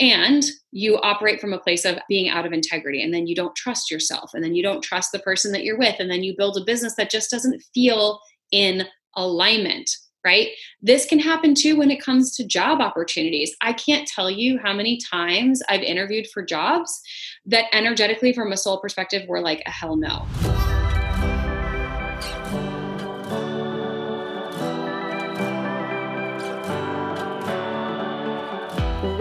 and you operate from a place of being out of integrity and then you don't trust yourself and then you don't trust the person that you're with and then you build a business that just doesn't feel in alignment right? This can happen too when it comes to job opportunities. I can't tell you how many times i've interviewed for jobs that energetically from a soul perspective were like a hell no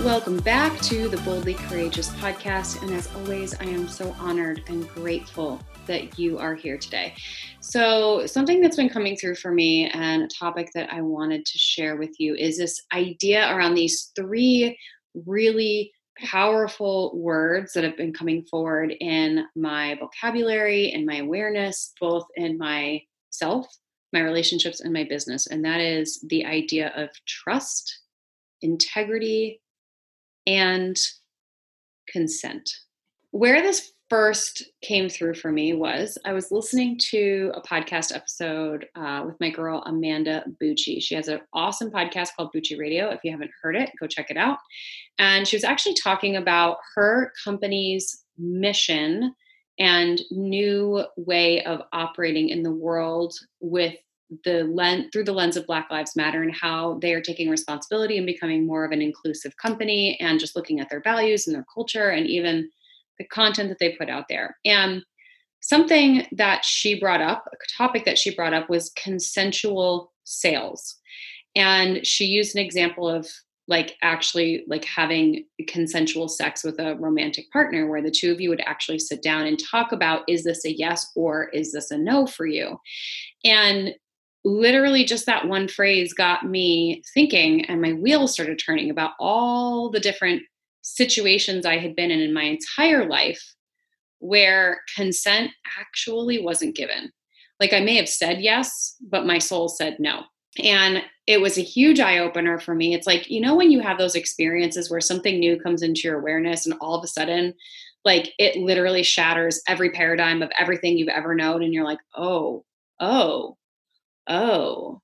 Welcome back to the Boldly Courageous podcast. And as always, I am so honored and grateful that you are here today. So, something that's been coming through for me and a topic that I wanted to share with you is this idea around these three really powerful words that have been coming forward in my vocabulary and my awareness, both in myself, my relationships, and my business. And that is the idea of trust, integrity, and consent. Where this first came through for me was I was listening to a podcast episode uh, with my girl Amanda Bucci. She has an awesome podcast called Bucci Radio. If you haven't heard it, go check it out. And she was actually talking about her company's mission and new way of operating in the world with the lens through the lens of black lives matter and how they are taking responsibility and becoming more of an inclusive company and just looking at their values and their culture and even the content that they put out there. And something that she brought up a topic that she brought up was consensual sales. And she used an example of like actually like having consensual sex with a romantic partner where the two of you would actually sit down and talk about is this a yes or is this a no for you? And literally just that one phrase got me thinking and my wheels started turning about all the different situations I had been in in my entire life where consent actually wasn't given. Like I may have said yes, but my soul said no. And it was a huge eye opener for me. It's like, you know, when you have those experiences where something new comes into your awareness and all of a sudden, like it literally shatters every paradigm of everything you've ever known. And you're like, oh, oh, oh,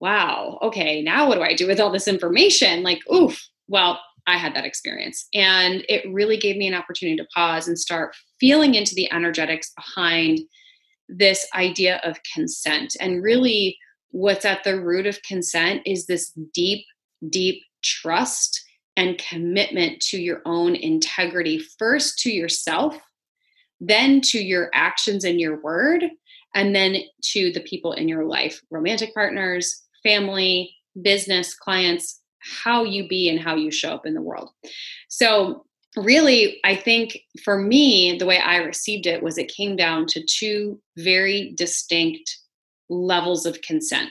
wow, okay, now what do I do with all this information? Like, oof, well, I had that experience. And it really gave me an opportunity to pause and start feeling into the energetics behind this idea of consent. And really, what's at the root of consent is this deep, deep trust and commitment to your own integrity, first to yourself, then to your actions and your word, and then to the people in your life romantic partners, family, business, clients, how you be and how you show up in the world. So, really, I think for me, the way I received it was it came down to two very distinct levels of consent.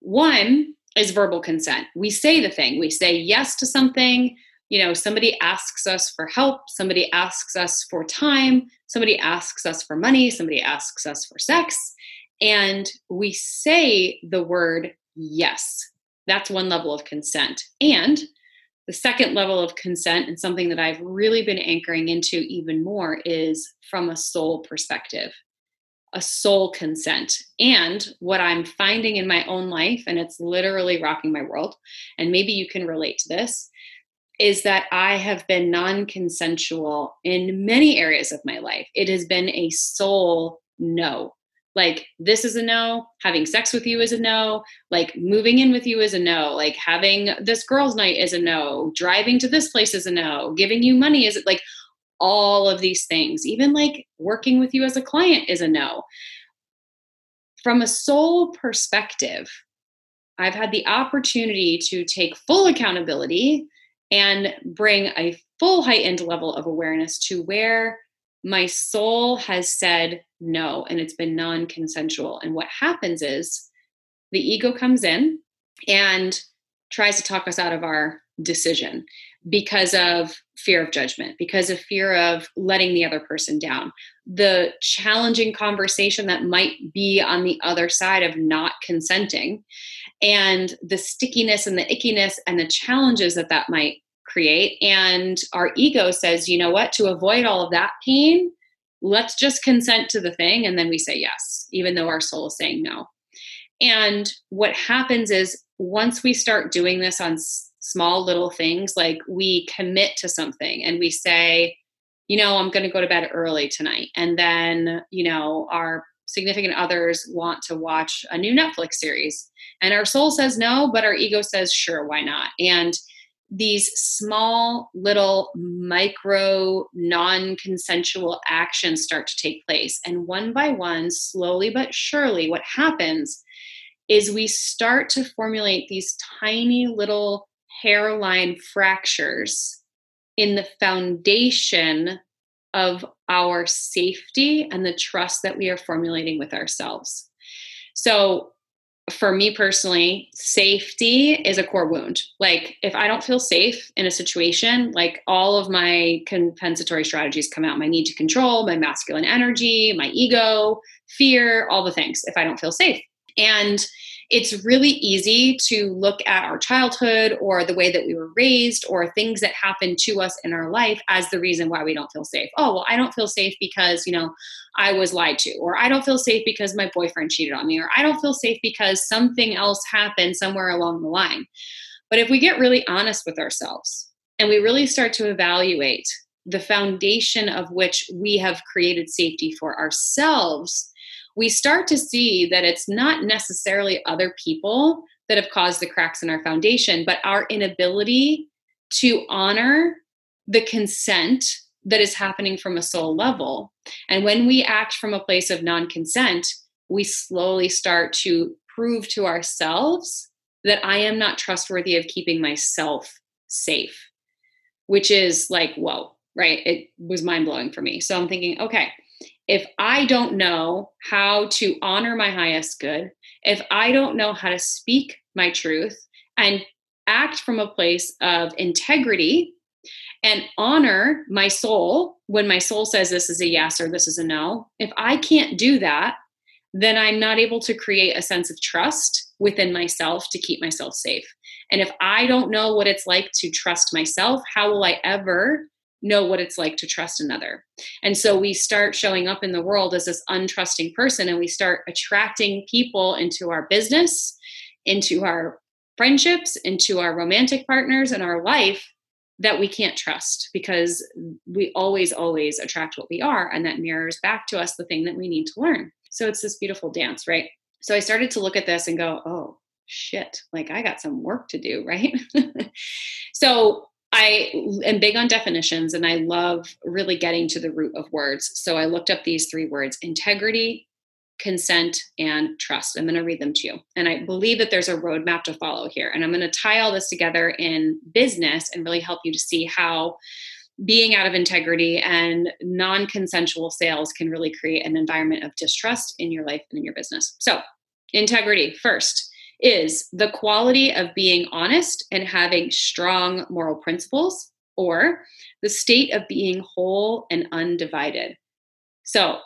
One is verbal consent. We say the thing, we say yes to something, you know somebody asks us for help somebody asks us for time somebody asks us for money somebody asks us for sex and we say the word yes that's one level of consent and the second level of consent and something that i've really been anchoring into even more is from a soul perspective a soul consent. And what I'm finding in my own life, and it's literally rocking my world, and maybe you can relate to this, is that I have been non consensual in many areas of my life. It has been a soul no. Like, this is a no. Having sex with you is a no. Like, moving in with you is a no. Like, having this girls' night is a no. Driving to this place is a no. Giving you money is like all of these things. Even like working with you as a client is a no. From a soul perspective, I've had the opportunity to take full accountability and bring a full heightened level of awareness to where my soul has said no and it's been non consensual. And what happens is the ego comes in and tries to talk us out of our decision because of fear of judgment, because of fear of letting the other person down, the challenging conversation that might be on the other side of not consenting, and the stickiness and the ickiness and the challenges that that might create. And our ego says, you know what, to avoid all of that pain, let's just consent to the thing. And then we say yes, even though our soul is saying no. And what happens is once we start doing this on small little things like we commit to something and we say you know i'm going to go to bed early tonight. And then you know our significant others want to watch a new netflix series. And our soul says no but our ego says sure why not? And these small little micro non-consensual actions start to take place. And one by one slowly but surely what happens is we start to formulate these tiny little hairline fractures in the foundation of our safety and the trust that we are formulating with ourselves. So, for me personally, safety is a core wound. Like, if I don't feel safe in a situation, like all of my compensatory strategies come out my need to control, my masculine energy, my ego, fear, all the things, if I don't feel safe. And it's really easy to look at our childhood or the way that we were raised or things that happen to us in our life as the reason why we don't feel safe. Oh, well, I don't feel safe because, you know, I was lied to, or I don't feel safe because my boyfriend cheated on me, or I don't feel safe because something else happened somewhere along the line. But if we get really honest with ourselves and we really start to evaluate the foundation of which we have created safety for ourselves, we start to see that it's not necessarily other people that have caused the cracks in our foundation, but our inability to honor the consent that is happening from a soul level. And when we act from a place of non consent, we slowly start to prove to ourselves that I am not trustworthy of keeping myself safe, which is like, whoa, right? It was mind blowing for me. So I'm thinking, okay, if I don't know how to honor my highest good, if I don't know how to speak my truth and act from a place of integrity and honor my soul when my soul says this is a yes or this is a no, if I can't do that, then I'm not able to create a sense of trust within myself to keep myself safe. And if I don't know what it's like to trust myself, how will I ever know what it's like to trust another. And so we start showing up in the world as this untrusting person and we start attracting people into our business, into our friendships, into our romantic partners and our life that we can't trust because we always, always attract what we are. And that mirrors back to us the thing that we need to learn. So it's this beautiful dance, right? So I started to look at this and go, oh, shit, like I got some work to do, right? so I am big on definitions and I love really getting to the root of words. So I looked up these three words integrity, consent, and trust. I'm going to read them to you. And I believe that there's a roadmap to follow here. And I'm going to tie all this together in business and really help you to see how being out of integrity and non consensual sales can really create an environment of distrust in your life and in your business. So, integrity first is the quality of being honest and having strong moral principles, or the state of being whole and undivided. So,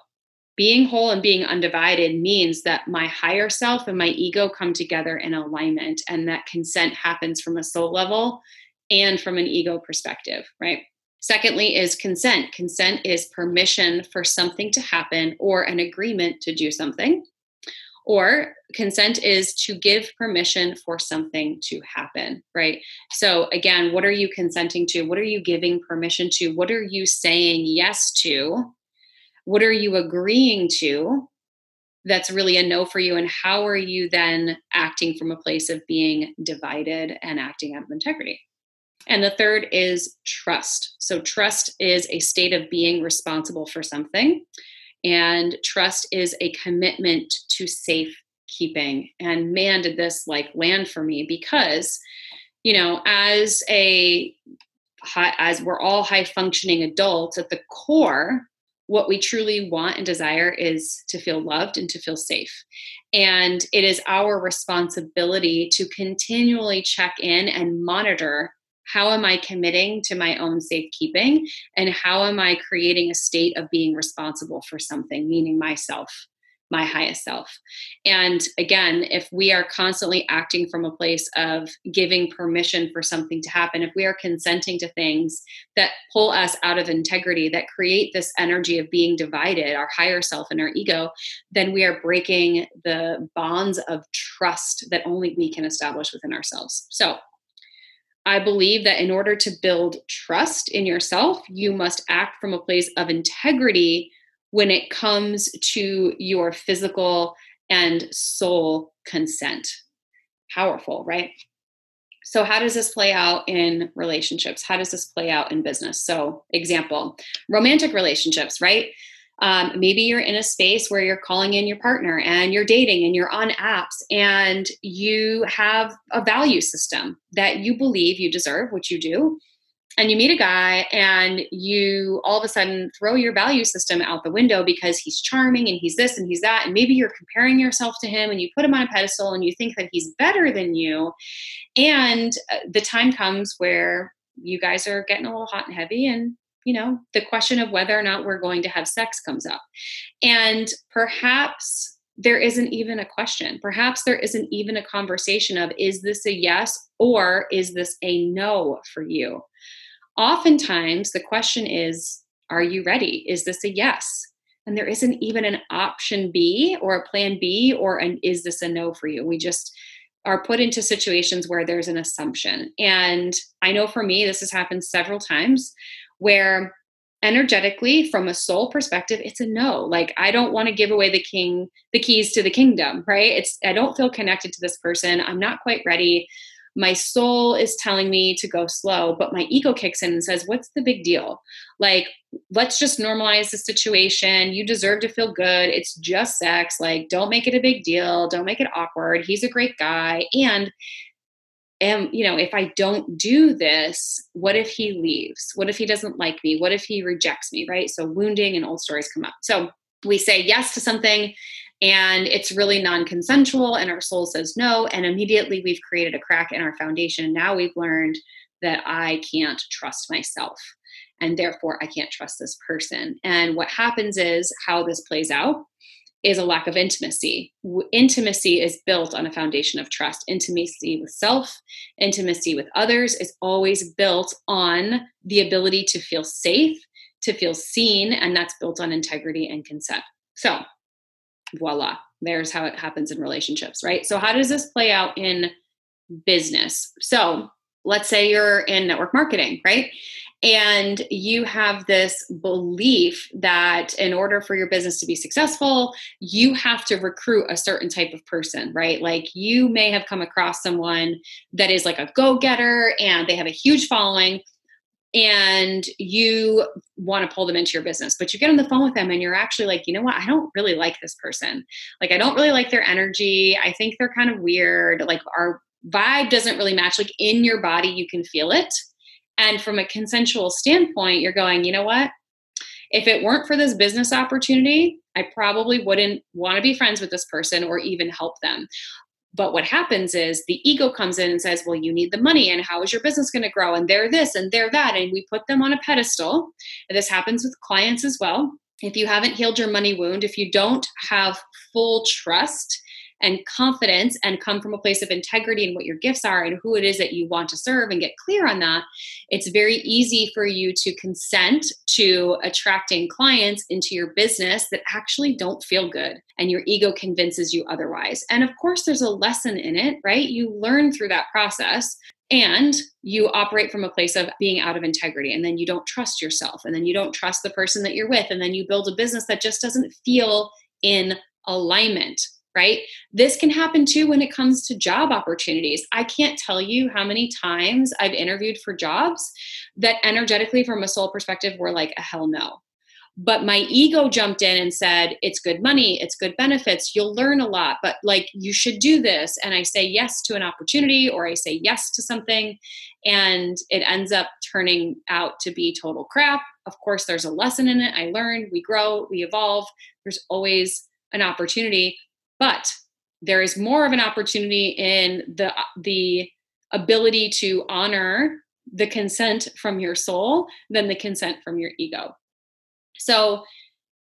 being whole and being undivided means that my higher self and my ego come together in alignment, and that consent happens from a soul level and from an ego perspective, right? Secondly, is consent. Consent is permission for something to happen or an agreement to do something. Or consent is to give permission for something to happen, right? So, again, what are you consenting to? What are you giving permission to? What are you saying yes to? What are you agreeing to? That's really a no for you. And how are you then acting from a place of being divided and acting out of integrity? And the third is trust. So, trust is a state of being responsible for something. And trust is a commitment to safe keeping. And man, did this like land for me because, you know, as a high, as we're all high functioning adults at the core, what we truly want and desire is to feel loved and to feel safe. And it is our responsibility to continually check in and monitor how am I committing to my own safekeeping? And how am I creating a state of being responsible for something, meaning myself? my highest self. And again, if we are constantly acting from a place of giving permission for something to happen, if we are consenting to things that pull us out of integrity, that create this energy of being divided, our higher self and our ego, then we are breaking the bonds of trust that only we can establish within ourselves. So, I believe that in order to build trust in yourself, you must act from a place of integrity when it comes to your physical and soul consent. Powerful, right? So, how does this play out in relationships? How does this play out in business? So, example, romantic relationships, right? Um, maybe you're in a space where you're calling in your partner and you're dating and you're on apps and you have a value system that you believe you deserve, which you do, and you meet a guy and you all of a sudden throw your value system out the window because he's charming and he's this and he's that. And maybe you're comparing yourself to him and you put him on a pedestal and you think that he's better than you. And uh, the time comes where you guys are getting a little hot and heavy and you know the question of whether or not we're going to have sex comes up. And perhaps there isn't even a question. Perhaps there isn't even a conversation of is this a yes or is this a no for you? oftentimes the question is are you ready? Is this a yes? And there isn't even an option b or a plan b or an is this a no for you? We just are put into situations where there's an assumption. And i know for me this has happened several times where energetically from a soul perspective it's a no like i don't want to give away the king the keys to the kingdom right it's i don't feel connected to this person i'm not quite ready my soul is telling me to go slow, but my ego kicks in and says, What's the big deal? Like, let's just normalize the situation. You deserve to feel good. It's just sex. Like, don't make it a big deal. Don't make it awkward. He's a great guy. And and you know if i don't do this what if he leaves? What if he doesn't like me? What if he rejects me right? So wounding and old stories come up. So we say yes to something and it's really non-consensual and our soul says no. And immediately we've created a crack in our foundation. Now we've learned that i can't trust myself and therefore i can't trust this person. And what happens is how this plays out is a lack of intimacy intimacy is built on a foundation of trust intimacy with self intimacy with others is always built on the ability to feel safe to feel seen and that's built on integrity and consent so voila, there's how it happens in relationships, right? So, how does this play out in business? So, let's say you're in network marketing, right? And you have this belief that in order for your business to be successful, you have to recruit a certain type of person, right? Like you may have come across someone that is like a go getter and they have a huge following and you want to pull them into your business but you get on the phone with them and you're actually like you know what? I don't really like this person. Like i don't really like their energy. I think they're kind of weird. Like our vibe doesn't really match. Like in your body you can feel it and from a consensual standpoint you're going you know what if it weren't for this business opportunity I probably wouldn't want to be friends with this person or even help them. But what happens is the ego comes in and says, Well, you need the money, and how is your business going to grow? And they're this and they're that. And we put them on a pedestal. And this happens with clients as well. If you haven't healed your money wound, if you don't have full trust and confidence and come from a place of integrity in what your gifts are and who it is that you want to serve and get clear on that, it's very easy for you to consent to attracting clients into your business that actually don't feel good and your ego convinces you otherwise. And of course, there's a lesson in it, right? You learn through that process and you operate from a place of being out of integrity and then you don't trust yourself and then you don't trust the person that you're with and then you build a business that just doesn't feel in alignment right? This can happen too when it comes to job opportunities. I can't tell you how many times I've interviewed for jobs that energetically, from a soul perspective, were like a hell no. But my ego jumped in and said, it's good money, it's good benefits, you'll learn a lot, but like you should do this. And I say yes to an opportunity or I say yes to something, and it ends up turning out to be total crap. Of course, there's a lesson in it. I learn, we grow, we evolve. There's always an opportunity but there is more of an opportunity in the the ability to honor the consent from your soul than the consent from your ego. So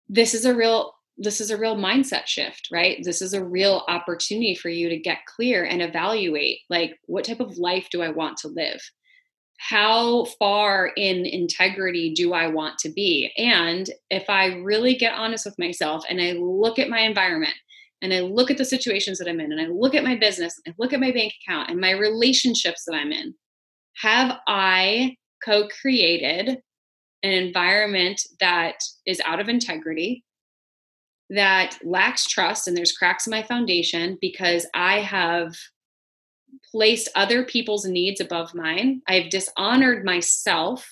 this is a real this is a real mindset shift, right? This is a real opportunity for you to get clear and evaluate like what type of life do I want to live? How far in integrity do I want to be? And if I really get honest with myself and I look at my environment and I look at the situations that I'm in and I look at my business and look at my bank account and my relationships that I'm in, have I co created an environment that is out of integrity, that lacks trust, and there's cracks in my foundation because I have placed other people's needs above mine. I have dishonored myself,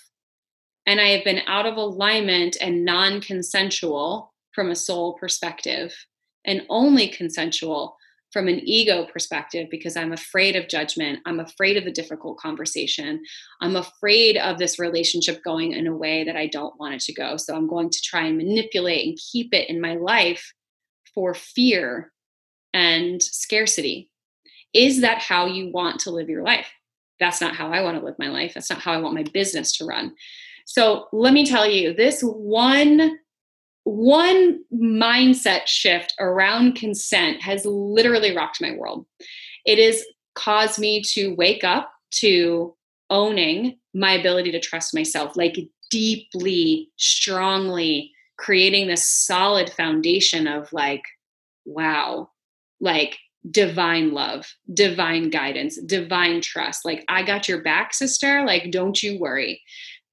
and I have been out of alignment and non consensual from a soul perspective, and only consensual from an ego perspective because I'm afraid of judgment. I'm afraid of the difficult conversation. I'm afraid of this relationship going in a way that I don't want it to go. So I'm going to try and manipulate and keep it in my life for fear and scarcity. Is that how you want to live your life? That's not how I want to live my life. That's not how I want my business to run. So let me tell you this one one mindset shift around consent has literally rocked my world. It has caused me to wake up to owning my ability to trust myself, like deeply, strongly creating this solid foundation of like, wow, like divine love, divine guidance, divine trust. Like, I got your back, sister. Like, don't you worry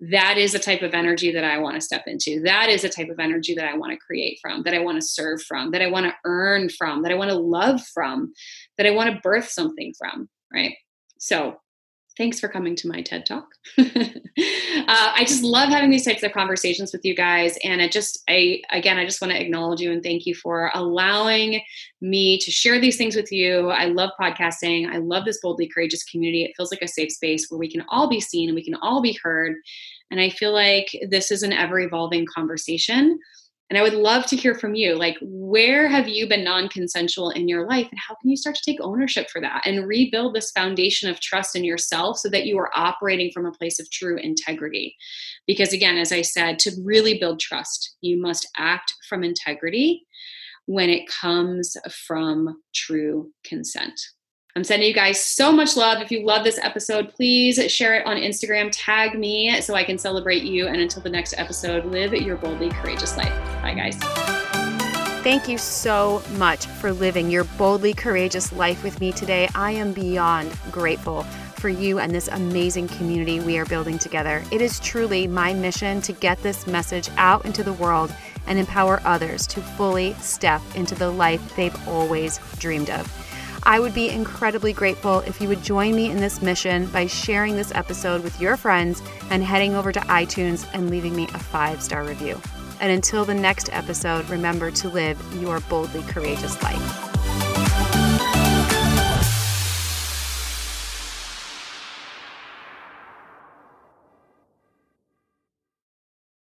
that is a type of energy that I want to step into. That is a type of energy that I want to create from, that I want to serve from, that I want to earn from, that I want to love from, that I want to birth something from, right? So, thanks for coming to my TED Talk. uh, I just love having these types of conversations with you guys. And I just, I, again, I just want to acknowledge you and thank you for allowing me to share these things with you. I love podcasting. I love this boldly courageous community. It feels like a safe space where we can all be seen and we can all be heard. And I feel like this is an ever evolving conversation. And I would love to hear from you. Like, where have you been non consensual in your life? And how can you start to take ownership for that and rebuild this foundation of trust in yourself so that you are operating from a place of true integrity? Because, again, as I said, to really build trust, you must act from integrity when it comes from true consent. I'm sending you guys so much love. If you love this episode, please share it on Instagram, tag me so I can celebrate you. And until the next episode, live your boldly courageous life. Bye, guys. Thank you so much for living your boldly courageous life with me today. I am beyond grateful for you and this amazing community we are building together. It is truly my mission to get this message out into the world and empower others to fully step into the life they've always dreamed of. I would be incredibly grateful if you would join me in this mission by sharing this episode with your friends and heading over to iTunes and leaving me a five star review. And until the next episode, remember to live your boldly courageous life.